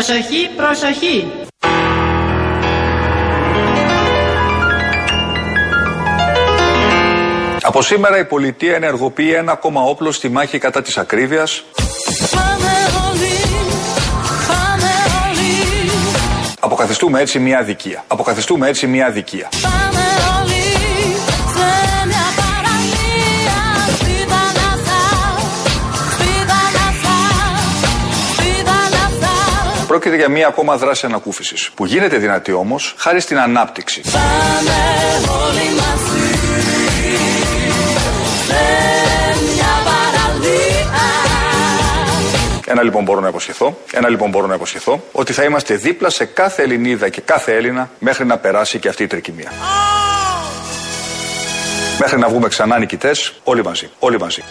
Προσοχή, προσοχή. Από σήμερα η πολιτεία ενεργοποιεί ένα ακόμα όπλο στη μάχη κατά της ακρίβειας. Αποκαθιστούμε έτσι μια αδικία. Αποκαθιστούμε έτσι μια αδικία. Πρόκειται για μία ακόμα δράση ανακούφισης, που γίνεται δυνατή όμως χάρη στην ανάπτυξη. Ένα λοιπόν μπορώ να υποσχεθώ, ένα λοιπόν μπορώ να υποσχεθώ, ότι θα είμαστε δίπλα σε κάθε Ελληνίδα και κάθε Έλληνα μέχρι να περάσει και αυτή η τρικυμία. Μέχρι να βγούμε ξανά νικητές, όλοι μαζί, όλοι μαζί.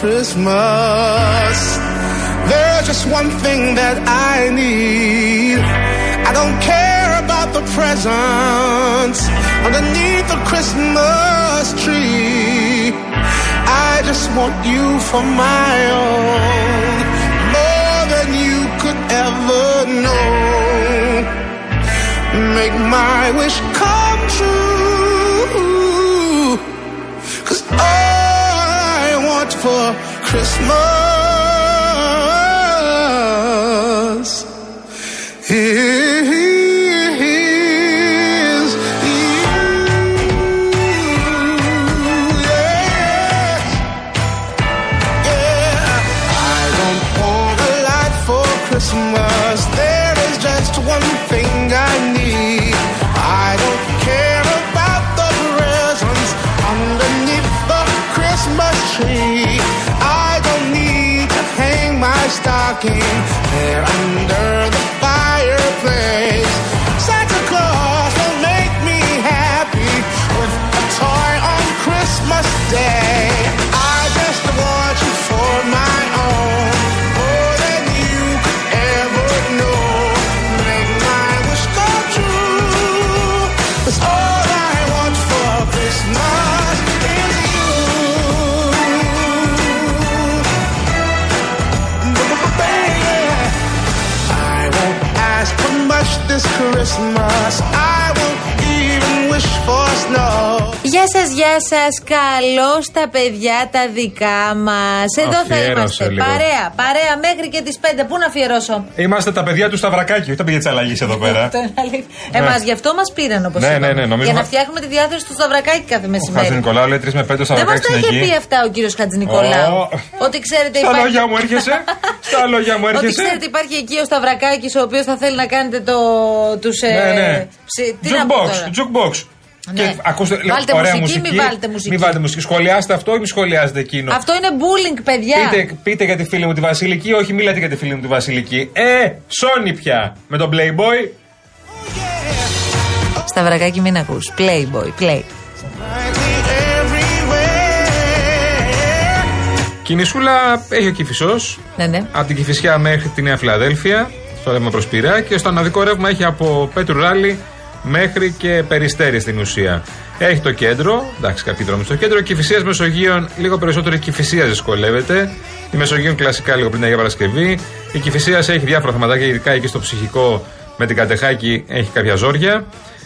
Christmas. There's just one thing that I need. I don't care about the presents underneath the Christmas tree. I just want you for my own, more than you could ever know. Make my wish come for Christmas came σας, γεια σα. Καλώ τα παιδιά τα δικά μας. Εδώ θα Αφιέρωσε είμαστε. λίγο. Παρέα, παρέα μέχρι και τις 5. Πού να αφιερώσω; Είμαστε τα παιδιά του Σταυρακάκη, όχι τα παιδιά της αλλαγής εδώ πέρα. Αυτό είναι αλήθεια. Εμά γι' αυτό μας πήραν όπως Ναι, ναι, ναι, νομίζω Για να μα- φτιάχνουμε τη διάθεση του Σταυρακάκη κάθε Ο Χατζη μεσημέρι. Νικολάου λέει 3 με 5 Δεν μας Σταυρακάκης τα στην είχε πει εκεί. αυτά ο κύριος Χατζη Νικολάου. Ω. Ότι ξέρετε Στα υπάρχει. λόγια μου έρχεσαι. Στα λόγια μου Ότι έρχεσαι. ξέρετε υπάρχει εκεί ο Σταυρακάκης ο οποίος θα θέλει να κάνετε το. Τους. Ναι, ναι. Τι να πω Jukebox, τώρα; jukebox. Ναι. Και ακούστε, λέω, Βάλτε ωραία μουσική, μη βάλτε μουσική. Μη βάλτε μουσική. Σχολιάστε αυτό ή μη σχολιάζετε εκείνο; Αυτό είναι bullying, παιδιά. Πείτε, πείτε για τη φίλη μου τη Βασιλική, όχι μιλάτε για τη φίλη μου τη Βασιλική. Ε, Σόνι πια. Με τον Playboy. Σταυρακάκη, μην ακούς. Playboy, play. Κινησούλα έχει ο Κυφισό. Ναι, ναι. Από την Κυφυσιά μέχρι τη Νέα Φιλαδέλφια, στο ρεύμα προς Πειραιά και στο αναδικό ρεύμα έχει από Πέτρου Ράλι μέχρι και Περιστέρη στην ουσία. Έχει το κέντρο, εντάξει, κάποιοι δρόμοι στο κέντρο. Κυφυσία Μεσογείων, λίγο περισσότερο η Κυφυσία δυσκολεύεται. Η Μεσογείων κλασικά λίγο πριν την Αγία Παρασκευή. Η Κυφυσία έχει διάφορα θεματάκια, ειδικά εκεί στο ψυχικό με την Κατεχάκη έχει κάποια ζόρια.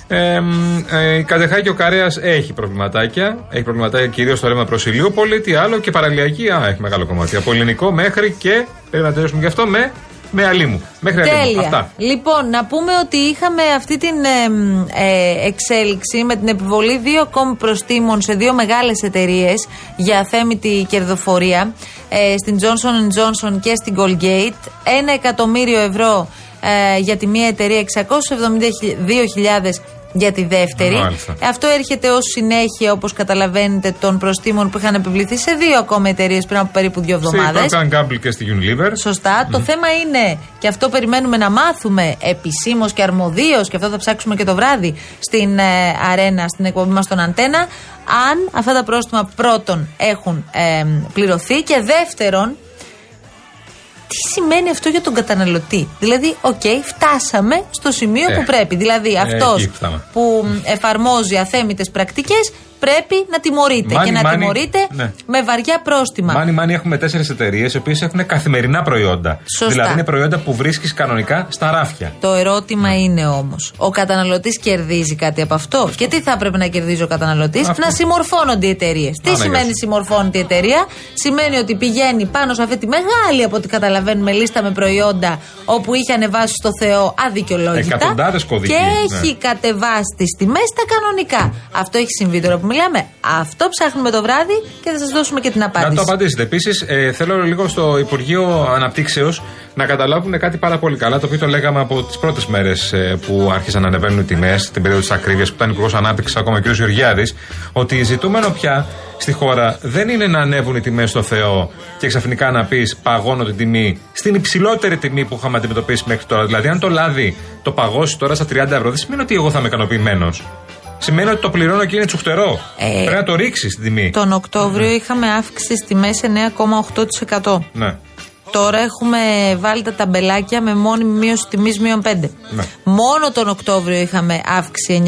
Ε, μ, ε, η Κατεχάκη ο Καρέας έχει προβληματάκια. Έχει προβληματάκια κυρίως στο ρεύμα προς Ηλιούπολη. Τι άλλο και παραλιακή. Α, έχει μεγάλο κομμάτι. Από ελληνικό μέχρι και. Πρέπει να τελειώσουμε γι' αυτό με, με αλίμου. Μέχρι αλίμου. Τέλεια. Αυτά. Λοιπόν, να πούμε ότι είχαμε αυτή την ε, μ, ε, εξέλιξη με την επιβολή δύο ακόμη προστήμων σε δύο μεγάλες εταιρείες για αθέμητη κερδοφορία ε, στην Johnson Johnson και στην Colgate. Ένα εκατομμύριο ευρώ ε, για τη μία εταιρεία, 672.000 για τη δεύτερη. Μάλιστα. Ε, Αυτό έρχεται ως συνέχεια, όπως καταλαβαίνετε, των προστήμων που είχαν επιβληθεί σε δύο ακόμα εταιρείες πριν από περίπου δύο Στη εβδομάδες. Procter Gamble και στη Unilever. Σωστά. Το θέμα είναι, και αυτό περιμένουμε να μάθουμε επισήμως και αρμοδίως, και αυτό θα ψάξουμε και το βράδυ στην ε, Αρένα, στην εκπομπή μας στον Αντέννα, αν αυτά τα πρόστιμα πρώτον έχουν ε, πληρωθεί και δεύτερον, τι σημαίνει αυτό για τον καταναλωτή; Δηλαδή, οκ, φτάσαμε στο σημείο Ε, που πρέπει. Δηλαδή, αυτός εκεί φτάμε. που εφαρμόζει αθέμιτες πρακτικές πρέπει να τιμωρείται. Μάνι, και να μάνι, τιμωρείται ναι. με βαριά πρόστιμα. Μάνι μάνι έχουμε τέσσερις εταιρείες οι οποίες έχουν καθημερινά προϊόντα. Σωστά. Δηλαδή είναι προϊόντα που βρίσκεις κανονικά στα ράφια. Το ερώτημα είναι όμως, ο καταναλωτής κερδίζει κάτι από αυτό; Και τι θα έπρεπε να κερδίζει ο καταναλωτής, Αυτό. να συμμορφώνονται οι εταιρείες. Τι Άνα, σημαίνει γεια σου. συμμορφώνεται η εταιρεία, Σημαίνει ότι πηγαίνει πάνω σε αυτή τη μεγάλη, από ό,τι καταλαβαίνουμε, λίστα με προϊόντα όπου είχε ανεβάσει στο Θεό αδικαιολόγητα. Εκατοντάδες κωδικοί, Και ναι. έχει κατεβάσει τις τιμές στα κανονικά. Αυτό έχει συμβεί τώρα που μιλάμε. Αυτό ψάχνουμε το βράδυ και θα σας δώσουμε και την Να απάντηση. το απαντήσετε. Επίσης, ε, θέλω λίγο στο Υπουργείο Αναπτύξεως να καταλάβουν κάτι πάρα πολύ καλά, το οποίο το λέγαμε από τις πρώτες μέρες που άρχισαν να ανεβαίνουν οι τιμές, την περίοδο της ακρίβειας που ήταν Υπουργός Ανάπτυξης ακόμα και ο κ. Γεωργιάδης, ότι ζητούμενο πια στη χώρα δεν είναι να ανέβουν οι τιμές στο Θεό και ξαφνικά να πεις παγώνω την τιμή στην υψηλότερη τιμή που είχαμε αντιμετωπίσει μέχρι τώρα. Δηλαδή, αν το λάδι το παγώσει τώρα στα 30 ευρώ, δεν σημαίνει ότι εγώ θα είμαι ικανοποιημένος. Σημαίνει ότι το πληρώνω και είναι τσουχτερό. Ε, Πρέπει να το ρίξεις την τιμή. Τον Οκτώβριο είχαμε αύξηση στη μέση 9,8%. Ναι. Τώρα έχουμε βάλει τα ταμπελάκια με μόνιμη μείωση τιμής μείον 5. Ναι. Μόνο τον Οκτώβριο είχαμε αύξηση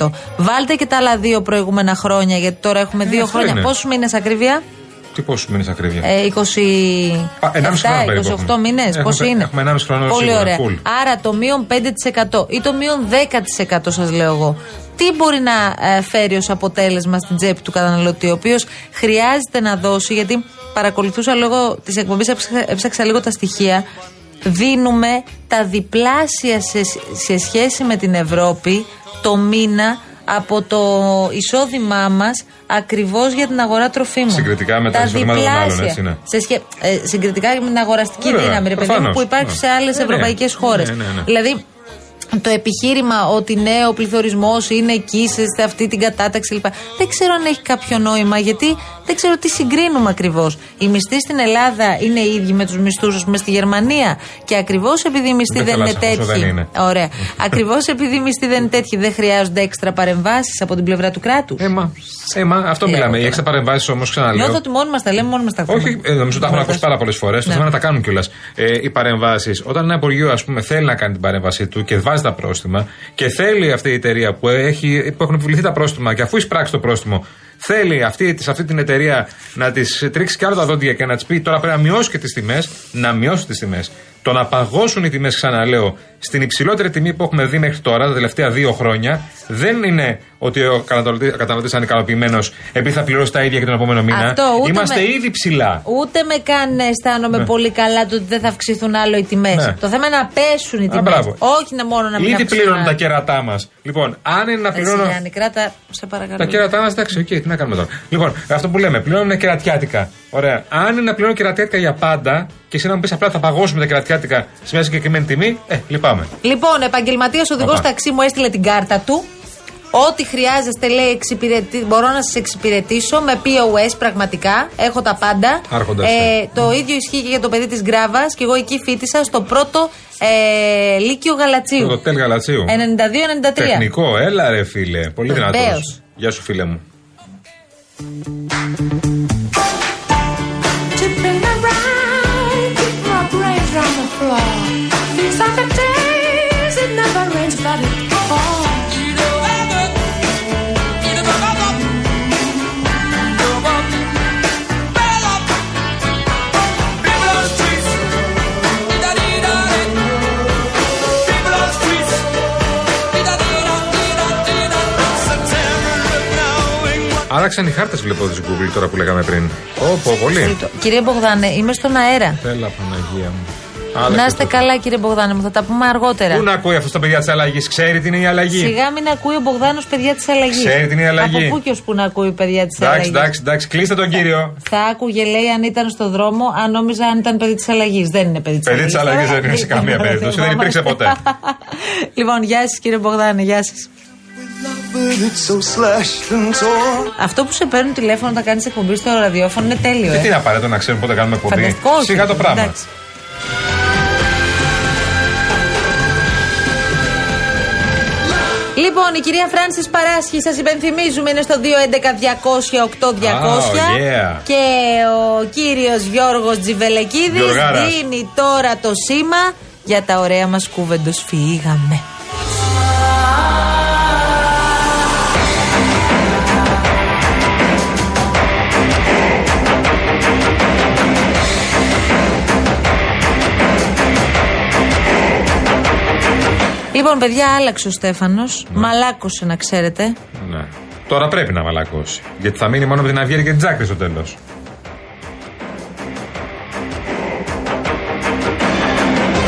9,8%. Βάλτε και τα άλλα δύο προηγούμενα χρόνια, γιατί τώρα έχουμε δύο Ε, αυτό χρόνια. είναι. Πόσους μήνες ακρίβεια; Τι πόσους μήνες ακρίβεια. Ε, 20... Α, 1,5 χρόνο περίπου 28 έχουμε. μήνες, Έχουμε- πόσο είναι; έχουμε 1,5 χρόνο Πολύ σίγουρα, ωραία. full. Άρα το μείον 5% ή το μείον 10% σας λέω εγώ. Τι μπορεί να ε, φέρει ως αποτέλεσμα στην τσέπη του καταναλωτή, ο οποίος χρειάζεται να δώσει, γιατί παρακολουθούσα λόγω της εκπομπής, έψαξα, έψαξα λίγο τα στοιχεία. Δίνουμε τα διπλάσια σε, σε σχέση με την Ευρώπη το μήνα από το εισόδημά μας ακριβώς για την αγορά τροφίμων. Συγκριτικά με τα εισοδήματα των άλλων, έτσι είναι. Σε σχέ... ε, συγκριτικά με την αγοραστική Βέβαια, δύναμη, ρε παιδί μου, προφανώς. που υπάρχει Ναι. σε άλλες Ναι, ναι. ευρωπαϊκές χώρες. Ναι, ναι, ναι. Δηλαδή, το επιχείρημα ότι ναι, ο πληθωρισμός είναι εκεί, σε σε αυτή την κατάταξη κλπ. Δεν ξέρω αν έχει κάποιο νόημα, γιατί δεν ξέρω τι συγκρίνουμε ακριβώς. Οι μισθοί στην Ελλάδα είναι οι ίδιοι με τους μισθούς, ας πούμε, στη Γερμανία. Και ακριβώς επειδή οι μισθοί Δεν δεν, είναι θαλάσσια, όσο τέτοιοι. δεν είναι. Ωραία. ακριβώς επειδή οι μισθοί δεν είναι τέτοιοι, δεν χρειάζονται έξτρα παρεμβάσεις από την πλευρά του κράτους. Ε, μα, ε, μα, αυτό Τι μιλάμε. άλλο Οι έξτρα παρεμβάσεις όμως, ξαναλέω. Νιώθω ότι μόνοι μας τα λέμε, μόνοι μας τα ακούμε. Όχι, ε, νομίζω ότι τα έχουν ακούσει πάρα πολλές φορές. Το Ναι. θέμα είναι να τα κάνουν κιόλας. Ε, οι παρεμβάσεις, όταν ένα Υπουργείο ας πούμε, θέλει να κάνει την παρέμβασή του και βάζει τα πρόστιμα και θέλει αυτή η εταιρεία που, έχει, που έχουν επιβληθεί τα πρόστιμα και αφού εισπράξει το πρόστιμο, θέλει αυτή, σε αυτή την εταιρεία να τη τρίξει κι άλλο τα δόντια και να τη πει τώρα πρέπει να μειώσει και τις τιμές, να μειώσει τις τιμές. Το να παγώσουν οι τιμές, ξαναλέω, στην υψηλότερη τιμή που έχουμε δει μέχρι τώρα, τα τελευταία δύο χρόνια, δεν είναι ότι ο καταναλωτή θα είναι ικανοποιημένος επειδή θα πληρώσει τα ίδια και τον επόμενο μήνα. Αυτό, ούτε Είμαστε με- ήδη ψηλά. Ούτε με κάνει να αισθάνομαι Ναι. πολύ καλά το ότι δεν θα αυξηθούν άλλο οι τιμές. Ναι. Το θέμα είναι να πέσουν οι Α, τιμές. μπράβο. Όχι να μόνο να μην Ήδη αυξηθούν πλήρωναν τα άλλο. κέρατά μας. Λοιπόν, αν είναι να Έτσι, πληρώνω. Γιάννη, κράτα, σε παρακαλώ. Τα κέρατά μας, εντάξει, οκ, τι να κάνουμε τώρα. Λοιπόν, αυτό που λέμε, πληρώνουν κερατιάτικα. Ωραία. Αν είναι να πληρώνω κερατιάτικα για πάντα και εσύ να μου πεις απλά θα παγώσουμε τα κερατιάτικα σε μια συγκεκριμένη τιμή, ε, λυπάμαι. Λοιπόν, επαγγελματίας οδηγός Οπα. ταξί μου έστειλε την κάρτα του. Ό,τι χρειάζεστε, λέει, εξυπηρετή- μπορώ να σας εξυπηρετήσω με POS πραγματικά. Έχω τα πάντα. Άρχοντας, ε, το ίδιο ισχύει και για το παιδί της Γκράβας. Και εγώ εκεί φίτησα στο πρώτο ε, Λύκειο Γαλατσίου. Το τέλ Γαλατσίου. 92-93. Τεχνικό, έλα ρε φίλε. Πολύ δυνατός. Βεβαίως. Γεια σου, φίλε μου. Tipping around, keep my brains on the floor. Άλλαξαν οι χάρτε, βλέπω, τη Google τώρα που λέγαμε πριν. Ω, πω, πολύ. Κύριε Μπογδάνε, είμαι στον αέρα. Έλα, Παναγία μου. Άλλα Να και είστε αυτό. καλά, κύριε Μπογδάνο μου, θα τα πούμε αργότερα. Πού να ακούει αυτό τα παιδιά τη αλλαγή, ξέρει τι είναι η αλλαγή. Σιγά μην ακούει ο Μπογδάνο παιδιά τη αλλαγή. Ξέρει την αλλαγή. Από πού και ω που να ακούει παιδιά τη Εντάξει, αλλαγή. εντάξει, εντάξει, κλείστε τον κύριο. Θα άκουγε, λέει, αν ήταν στο δρόμο, αν νόμιζα αν ήταν παιδί τη αλλαγή. Δεν είναι παιδί τη Παιδί αλλαγή. της αλλαγής δεν είναι σε καμία περίπτωση, δεν υπήρξε ποτέ. λοιπόν, γεια σα, κύριε Μπογδάνη, γεια σα. Αυτό που σε παίρνουν τηλέφωνο όταν κάνεις εκπομπή στο ραδιόφωνο είναι τέλειο. Και Ε. τι είναι απαραίτητο να ξέρουμε πότε κάνουμε εκπομπή. Φανταστικός. όχι. Σιγά το πράγμα. Εντάξει. Λοιπόν, η κυρία Φράνσις Παράσχη, σας υπενθυμίζουμε, είναι στο 211-200-8200. Oh, yeah. Και ο κύριος Γιώργος Τζιβελεκίδης Γιωργάρας. δίνει τώρα το σήμα για τα ωραία μας κούβεντος. Φύγαμε. Λοιπόν, παιδιά, άλλαξε ο Στέφανος. Μαλάκωσε, να ξέρετε. Ναι. Τώρα πρέπει να μαλακώσει. Γιατί θα μείνει μόνο με την Αυγέρη και την Τζάκρη στο τέλος.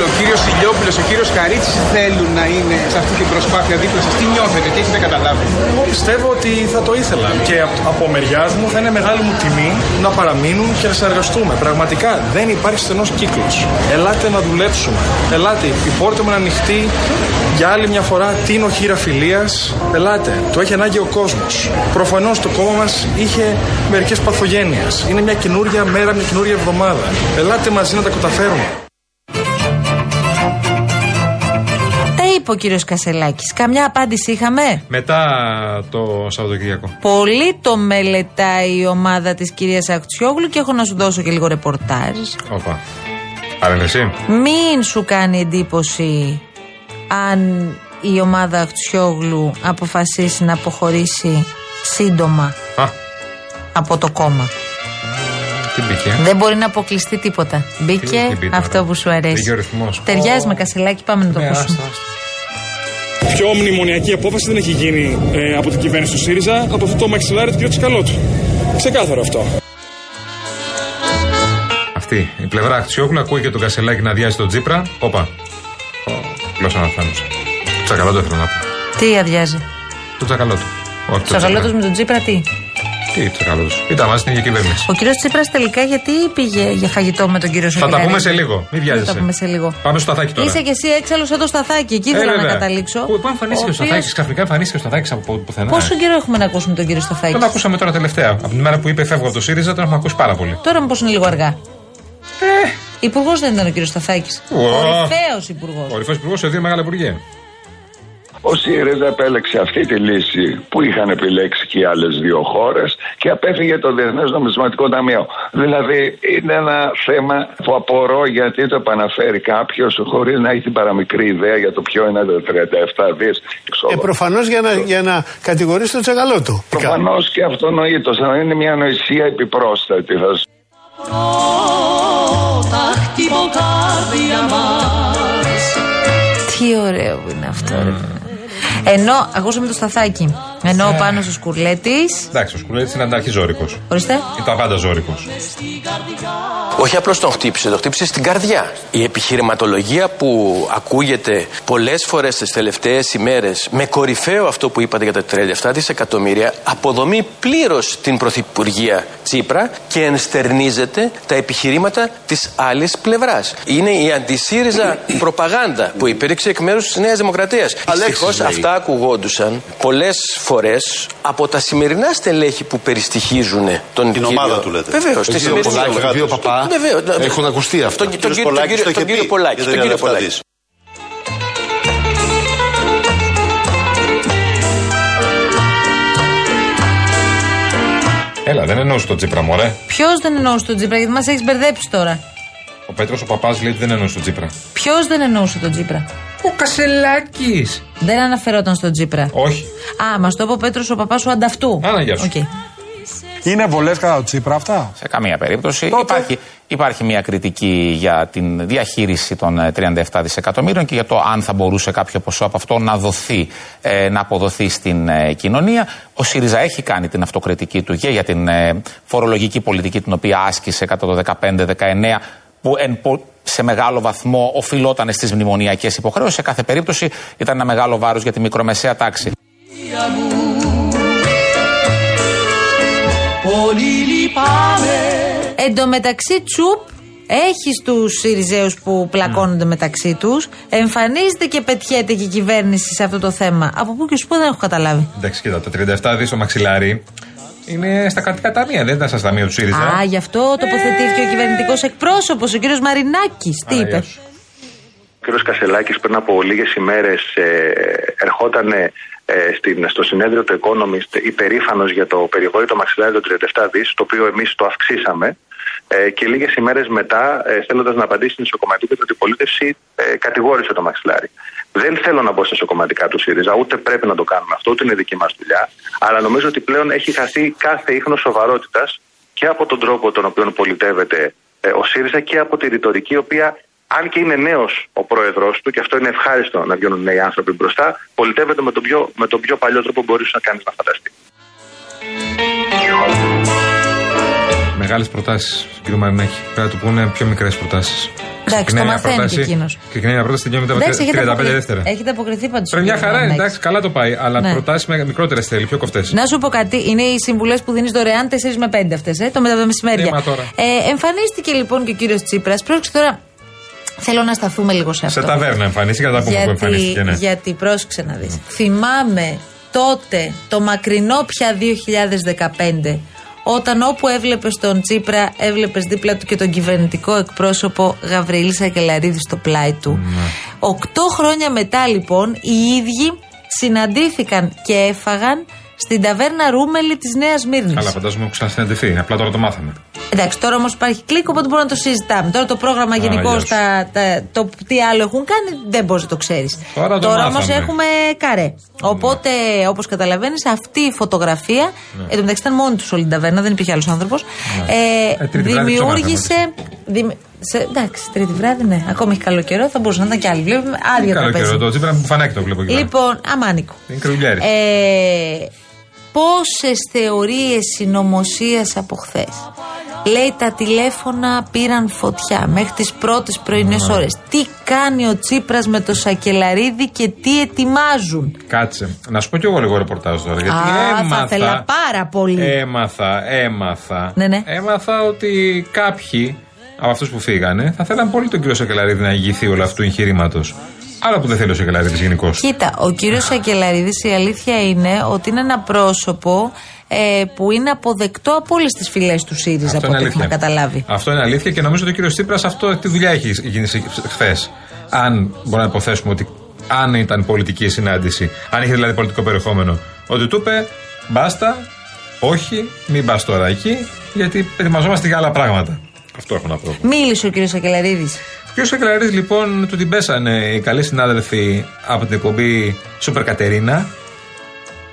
Ο κύριος Ηλιόπουλος, ο κύριος Καρίτσης θέλουν να είναι σε αυτή την προσπάθεια δίπλα σας. Τι νιώθετε, τι έχετε καταλάβει; Εγώ πιστεύω ότι θα το ήθελα και απ- από μεριάς μου θα είναι μεγάλη μου τιμή να παραμείνουν και να συνεργαστούμε. Πραγματικά δεν υπάρχει στενός κύκλος. Ελάτε να δουλέψουμε. Ελάτε, η πόρτα μου είναι ανοιχτή για άλλη μια φορά. Τίνω χείρα φιλίας. Ελάτε, το έχει ανάγκη ο κόσμος. Προφανώς το κόμμα μας είχε μερικές παθογένειες. Είναι μια καινούρια μέρα, μια καινούρια εβδομάδα. Ελάτε μαζί να τα καταφέρουμε. Είπε ο κύριος Κασελάκης. Καμιά απάντηση είχαμε; Μετά το Σαββατοκύριακο. Πολύ το μελετάει η ομάδα της κυρίας Αχτσιόγλου και έχω να σου δώσω και λίγο ρεπορτάζ. Όπα. Άρα είναι εσύ; Μην σου κάνει εντύπωση αν η ομάδα Αχτσιόγλου αποφασίσει να αποχωρήσει σύντομα Α, από το κόμμα. τι μπήκε; Δεν μπορεί να αποκλειστεί τίποτα. Τι Μπήκε έχει μπει τώρα; αυτό που σου αρέσει. Μπήκε ο ρυθμός. Ταιριάζει Ω. με Κασελάκη, πάμε να το Ναι, ακούσουμε. άστα, άστα. Πιο μνημονιακή απόφαση δεν έχει γίνει ε, από την κυβέρνηση του ΣΥΡΙΖΑ από αυτό το μαξιλάρι του κ. Τσικαλώτου. Ξεκάθαρο αυτό. Αυτή η πλευρά Αχτσιόγλου ακούει και τον Κασελάκη να διάσει τον Τζίπρα. Όπα. Ω, Γλώσσα να φάνουσα. Το τσακαλώτο ήθελα να πω. Τι αδειάζει; Το τσακαλώτο. Όχι το Τσακαλώτος Τσίπρα. με τον Τζίπρα τι; Τι τσακαλώτο. Ήταν μαζί στην ίδια κυβέρνηση. Ο κύριος Τσίπρας τελικά γιατί πήγε για φαγητό με τον κύριο Θα Σοκελαρίδη. τα πούμε σε λίγο. Μην Θα βιάζεσαι. τα πούμε σε λίγο. Πάμε στο σταθάκι τώρα. Είσαι και εσύ έξαλλος σαν το σταθάκι. Εκεί Ε, ήθελα να βέβαια. καταλήξω. Πού, πού εμφανίστηκε ο οποίος- Σταθάκη, ξαφνικά εμφανίστηκε ο Σταθάκη από πουθενά. Πόσο καιρό έχουμε να ακούσουμε τον κύριο Σταθάκη; Τον ακούσαμε τώρα τελευταία. Από την μέρα που είπε φεύγω από το ΣΥΡΙΖΑ, τον έχουμε ακούσει πάρα πολύ. Τώρα μήπω είναι λίγο αργά. Ε. Υπουργός δεν ήταν ο κύριος Σταθάκης. Ω. Κορυφαίος υπουργός. Κορυφαίος υπουργός σε δύο μεγάλα υπουργεία. Ο ΣΥΡΙΖΑ επέλεξε αυτή τη λύση που είχαν επιλέξει και οι άλλες δύο χώρες και απέφυγε το Διεθνές Νομισματικό Ταμείο. Δηλαδή είναι ένα θέμα που απορώ γιατί το επαναφέρει κάποιος χωρίς να έχει την παραμικρή ιδέα για το ποιο είναι το 37 δις. Ε, Προφανώς για να, για να κατηγορήσει τον Τσακαλώτο. Προφανώς και αυτονοήτως. Αλλά είναι μια ανοησία επιπρόσθετη. Θα σας Τι ωραίο που είναι αυτό. ρε. Ενώ, ακούσαμε το σταθάκι. Ενώ ο Πάνος ο Σκουρλέτης Εντάξει, ο Σκουλέτης είναι ανταρχή ζώρικος. Ορίστε. Ήταν πάντα ζώρικος. Όχι απλώς τον χτύπησε, τον χτύπησε στην καρδιά. Η επιχειρηματολογία που ακούγεται πολλές φορές τις τελευταίες ημέρες με κορυφαίο αυτό που είπατε για τα 37 δισεκατομμύρια αποδομεί πλήρως την Πρωθυπουργία Τσίπρα και ενστερνίζεται τα επιχειρήματα της άλλης πλευράς. Είναι η αντισύριζα προπαγάνδα που υπήρξε εκ μέρους της Νέας Δημοκρατίας. Δυστυχώς αυτά ακουγόντουσαν πολλές φορές από τα σημερινά στελέχη που περιστοιχίζουν τον Την κύριο. ομάδα του λέτε. Βεβαίως, Τον τη κύριο σημερινή Πολάκη, ομάδα. τον κύριο Παπά. Βεβαίως, ναι, Έχουν ακουστεί αυτά. Τον, Ο τον, κύριος κύριο- τον, Πολάκης κύριο- το τον είχε κύριο πει Πολάκη. για Τον τα κύριο λεφτά Πολάκη. της. Έλα, δεν εννοούσε τον Τσίπρα, μωρέ. Ποιος δεν εννοούσε τον Τσίπρα, γιατί μας έχεις μπερδέψει τώρα. Ο Πέτρος ο Παππάς λέει ότι δεν εννοούσε τον Τσίπρα. Ποιος δεν εννοούσε τον Τσίπρα; Ο Κασελάκης. Δεν αναφερόταν στον Τσίπρα. Όχι. Α, μα το είπε ο Πέτρος ο Παππάς σου ανταυτού. Άνα, γεια σου. Οκ. Είναι βολές κατά του Τσίπρα αυτά; Σε καμία περίπτωση. Τότε- Υπάρχει, υπάρχει μια κριτική για την διαχείριση των ε, 37 δισεκατομμύρων και για το αν θα μπορούσε κάποιο ποσό από αυτό να δοθεί, ε, να αποδοθεί στην ε, κοινωνία. Ο ΣΥΡΙΖΑ έχει κάνει την αυτοκριτική του και για την ε, φορολογική πολιτική την οποία άσκησε κατά το 15-19 που εν πο- σε μεγάλο βαθμό οφειλόταν στις μνημονιακές υποχρεώσεις. Σε κάθε περίπτωση ήταν ένα μεγάλο βάρος για τη μικρομεσαία τάξη. Εν τω μεταξύ, τσουπ, έχει του Σιριζέους που πλακώνονται μεταξύ τους. Εμφανίζεται και πετιέται και η κυβέρνηση σε αυτό το θέμα. Από πού και σου πού δεν έχω καταλάβει. Εντάξει, κοίτα, τα 37 δις στο μαξιλάρι είναι στα κρατικά ταμεία, δεν ήταν στα ταμεία του ΣΥΡΙΖΑ. Α, γι' αυτό τοποθετήθηκε ο κυβερνητικός εκπρόσωπος, ο κύριος Μαρινάκης. Τι είπε; Ο κ. Κασελάκης πριν από λίγες ημέρες ε, ερχόταν ε, στην, στο συνέδριο του Economist υπερήφανος για το περιβόητο μαξιλάρι των 37 δις, το οποίο εμείς το αυξήσαμε ε, και λίγες ημέρες μετά, ε, θέλοντας να απαντήσει στην ισοκομματική του αντιπολίτευση, ε, κατηγόρησε το μαξιλάρι. Δεν θέλω να μπω στα ισοκομματικά του ΣΥΡΙΖΑ, ούτε πρέπει να το κάνουμε αυτό, ούτε είναι δική μας δουλειά, αλλά νομίζω ότι πλέον έχει χαθεί κάθε ίχνος σοβαρότητας και από τον τρόπο τον οποίο πολιτεύεται ε, ο ΣΥΡΙΖΑ και από τη ρητορική, η οποία αν και είναι νέος ο πρόεδρό του, και αυτό είναι ευχάριστο να βγαίνουν νέοι άνθρωποι μπροστά, πολιτεύεται με τον πιο, με τον πιο παλιό τρόπο που μπορείς να κάνεις να φανταστεί. Μεγάλες προτάσεις του κ. Μαρινάκη. Πρέπει να του πούνε πιο μικρές προτάσεις. Εντάξει, το μαθαίνει και εκείνος. Ξεκινάει μια πρόταση, τελειώνει μετά Εντάξει, από 35 δεύτερα. Έχετε αποκριθεί πάντως. Πρέπει μια χαρά, είναι, εντάξει, καλά το πάει. Αλλά Ναι. προτάσεις με μικρότερες θέλει, πιο κοφτές. Να σου πω κάτι, είναι οι συμβουλές που δίνεις δωρεάν 4 με 5 αυτές, ε, το μετά τα μεσημέρια. Ε, μα τώρα. Ε, εμφανίστηκε λοιπόν και ο κύριος Τσίπρας. Πρόσεξε τώρα, θέλω να σταθούμε λίγο σε αυτό. Σε ταβέρνα εμφανίστηκε, θα τα πούμε που εμφανίστηκε. Ναι. γιατί πρόσεξε να δεις. Θυμάμαι τότε το μακρινό πια 2015 όταν όπου έβλεπες τον Τσίπρα έβλεπες δίπλα του και τον κυβερνητικό εκπρόσωπο Γαβρίλη Σακελαρίδης στο πλάι του. Ναι. Οκτώ χρόνια μετά λοιπόν οι ίδιοι συναντήθηκαν και έφαγαν στην ταβέρνα Ρούμελη της Νέας Μύρνης. Αλλά φαντάζομαι έχουν ξανασυναντηθεί. Απλά τώρα το μάθαμε. Εντάξει, τώρα όμως υπάρχει κλικ, οπότε μπορούμε να το συζητάμε. Τώρα το πρόγραμμα γενικώς, γεια σου. το τι άλλο έχουν κάνει, δεν μπορεί να το ξέρεις. Τώρα το όμως μάθαμε. έχουμε καρέ. Οπότε, όπως καταλαβαίνεις, αυτή η φωτογραφία. Ναι. Εν τω μεταξύ ήταν μόνη τους όλη την ταβέρνα, δεν υπήρχε άλλος άνθρωπος. Ε, τρίτη βράδυ δημιούργησε. δημι- σε, εντάξει, τρίτη βράδυ, ναι. Ακόμα έχει καλό καιρό, θα μπορούσε να ήταν κι άλλοι. Βλέπουμε άδεια Καλό τραπέζια. καιρό. Το Τσίπρα που φανάκι το βλέπω εκεί. πέρα. Λοιπόν, αμάνικο. Είναι κρουλιάρη. Ε, Πόσες θεωρίες συνωμοσίας από χθες; Λέει τα τηλέφωνα πήραν φωτιά μέχρι τις πρώτες πρωινές Ναι. ώρες. Τι κάνει ο Τσίπρας με το Σακελαρίδη και τι ετοιμάζουν; Κάτσε. Να σου πω κι εγώ λίγο ρεπορτάζ τώρα. Γιατί Α, έμαθα. θα ήθελα πάρα πολύ. Έμαθα, έμαθα. Ναι, ναι. Έμαθα ότι κάποιοι από αυτούς που φύγανε θα θέλαν πολύ τον κύριο Σακελαρίδη να ηγηθεί όλου αυτού του εγχειρήματος. Άρα που δεν θέλει ο Σακελαρίδης γενικώς. Κοίτα, ο κύριος Σακελαρίδης η αλήθεια είναι ότι είναι ένα πρόσωπο ε, που είναι αποδεκτό από όλες τις φυλές του ΣΥΡΙΖΑ, από ό,τι έχουμε καταλάβει. Αυτό είναι αλήθεια και νομίζω ότι ο κύριος Τσίπρας αυτό τη δουλειά έχει γίνει χθες. Αν μπορούμε να υποθέσουμε ότι αν ήταν πολιτική συνάντηση, αν είχε δηλαδή πολιτικό περιεχόμενο, ότι του είπε μπάστα, όχι, μην πας τώρα εκεί, γιατί ετοιμαζόμαστε για άλλα πράγματα. Αυτό έχω να πω. Μίλησε ο κύριος Σακελαρίδης. Ο κ. Σακελαρίδη, λοιπόν, του την πέσανε οι καλοί συνάδελφοι από την εκπομπή Σούπερ Κατερίνα.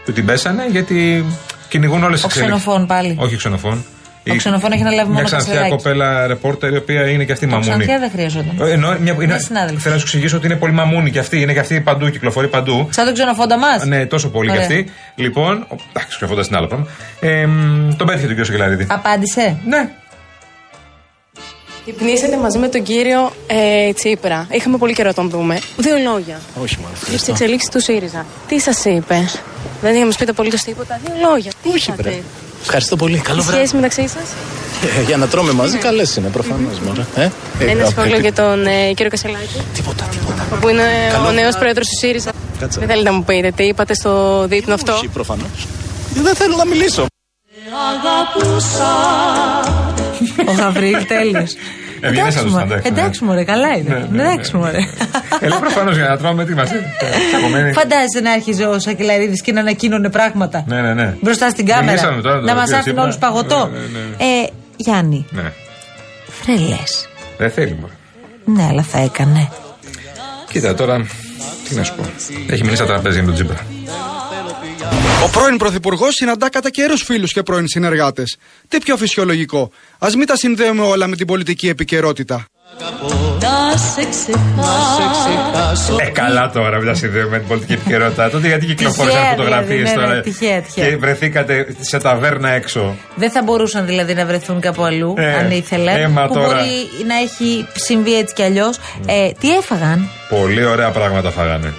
Του την πέσανε γιατί κυνηγούν όλες τις Ο ξενοφών πάλι. Όχι ξενοφών. Ο ξενοφών έχει αναλάβει Μια μόνο ξανθιά Κασελάκη. κοπέλα ρεπόρτερ η οποία είναι και αυτή Ο μαμούνη. Ξανθιά δεν χρειαζόταν. Ε, Εννοώ, μια, είναι, συνάδελφοι. θέλω να σου εξηγήσω ότι είναι πολύ μαμούνη και αυτή. Είναι και αυτή παντού, κυκλοφορεί παντού. Σαν τον ξενοφόντα μα. Ναι, τόσο πολύ Ωραία. και αυτή. Λοιπόν, ο- εντάξει, σκεφτόντα είναι άλλο πράγμα. Ε, μ, τον πέτυχε τον κύριο Σακελαρίδη. Απάντησε; Ναι. Υπνήσατε μαζί με τον κύριο ε, Τσίπρα. Είχαμε πολύ καιρό να τον δούμε. Δύο λόγια. Όχι μόνο. Για τι εξελίξει του ΣΥΡΙΖΑ. Τι σας είπε; Δεν είχε να μας πείτε απολύτως τίποτα. Δύο λόγια. Τι Όχι, είπατε. βρε. Ευχαριστώ πολύ. Καλό Η βράδυ. σχέση μεταξύ σας; Ε, για να τρώμε μαζί, καλές είναι προφανώς. Ε; Ε, Ένα ε, σχόλιο ε, για τον ε, κύριο Κασελάκη. Τίποτα, τίποτα. Που είναι Καλό ο νέος βράδυ. πρόεδρος του ΣΥΡΙΖΑ. Κάτσε. Δεν θέλετε να μου πείτε τι είπατε στο δείπνο αυτό; Όχι, προφανώς. Δεν θέλω να μιλήσω. Ο Γαβρίλ, τέλειος. Έβγαινε σαν τους εντάξει. Εντάξει, μωρέ, καλά είναι. ναι, Εντάξει, μωρέ. Ε, λέει προφανώς για να τρώμε τι μα. Φαντάζεσαι να άρχιζε ο Σακελαρίδης και να ανακοίνωνε πράγματα Ναι, ναι, ναι. μπροστά στην κάμερα. Μιλήσαμε τώρα, να τον μας κύριο άφηνε Τσίπρα. όλους παγωτό. Ναι, ναι, ναι. Ε, Γιάννη, Ναι. φρελέ. Δεν θέλει μόνο. Ναι, αλλά θα έκανε. Κοίτα τώρα, τι να σου πω. Έχει μείνει στα τραπέζια με τον Τζίπρα. Ο πρώην Πρωθυπουργός συναντά κατά καιρούς φίλους και πρώην συνεργάτες. Τι πιο φυσιολογικό. Α μην τα συνδέουμε όλα με την πολιτική επικαιρότητα. Να σε ξεχάσω. Ε, καλά τώρα, μια συνδέουμε με την πολιτική επικαιρότητα. Τότε γιατί κυκλοφόρησαν Τυχαία, φωτογραφίες δηλαδή, ναι, τώρα. ναι, τυχαία, τυχαία. Και βρεθήκατε σε ταβέρνα έξω. Δεν θα μπορούσαν δηλαδή να βρεθούν κάπου αλλού, Ε, αν ήθελε. έμα που τώρα. μπορεί να έχει συμβεί έτσι κι αλλιώς. Ε, τι έφαγαν; Πολύ ωραία πράγματα φάγανε.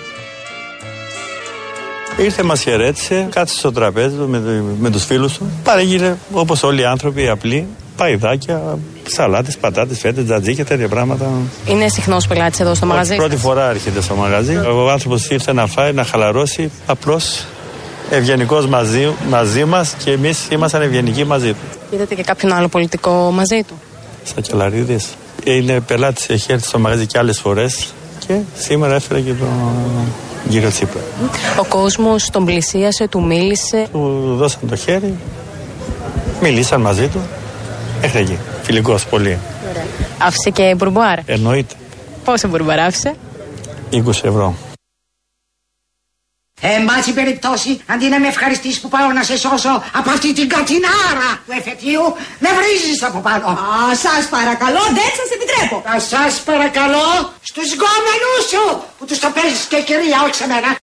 Ήρθε, μας χαιρέτησε, κάτσε στο τραπέζι του με, με τους φίλους του. Παρήγγειλε όπως όλοι οι άνθρωποι απλοί, παϊδάκια, σαλάτες, πατάτες, φέτες, τζατζίκια, τέτοια πράγματα. Είναι συχνός πελάτης εδώ στο μαγαζί; Πρώτη σας; φορά έρχεται στο μαγαζί. Ο άνθρωπος ήρθε να φάει, να χαλαρώσει. Απλώς ευγενικός μαζί, μαζί μας και εμείς ήμασταν ευγενικοί μαζί του. Είδατε και κάποιον άλλο πολιτικό μαζί του; Σακελαρίδη. Είναι πελάτης, έχει έρθει στο μαγαζί και άλλες φορές. Και σήμερα έφερε και τον κύριο Τσίπρα. Ο κόσμος τον πλησίασε, του μίλησε. Του δώσαν το χέρι, μιλήσαν μαζί του. Μέχρι εκεί. Φιλικός πολύ. Άφησε και μπουρμπουάρ. Εννοείται. Πόσο μπουρμπουάρ άφησε; 20 ευρώ. Εν πάση περιπτώσει, αντί να με ευχαριστήσει που πάω να σε σώσω από αυτή την κατινάρα του εφετείου, με βρίζεις από πάνω. Α, σας παρακαλώ, δεν σας επιτρέπω. Α, σας παρακαλώ, στους γκόμενους σου, που τους το παίζεις και κυρία, όχι σε μένα.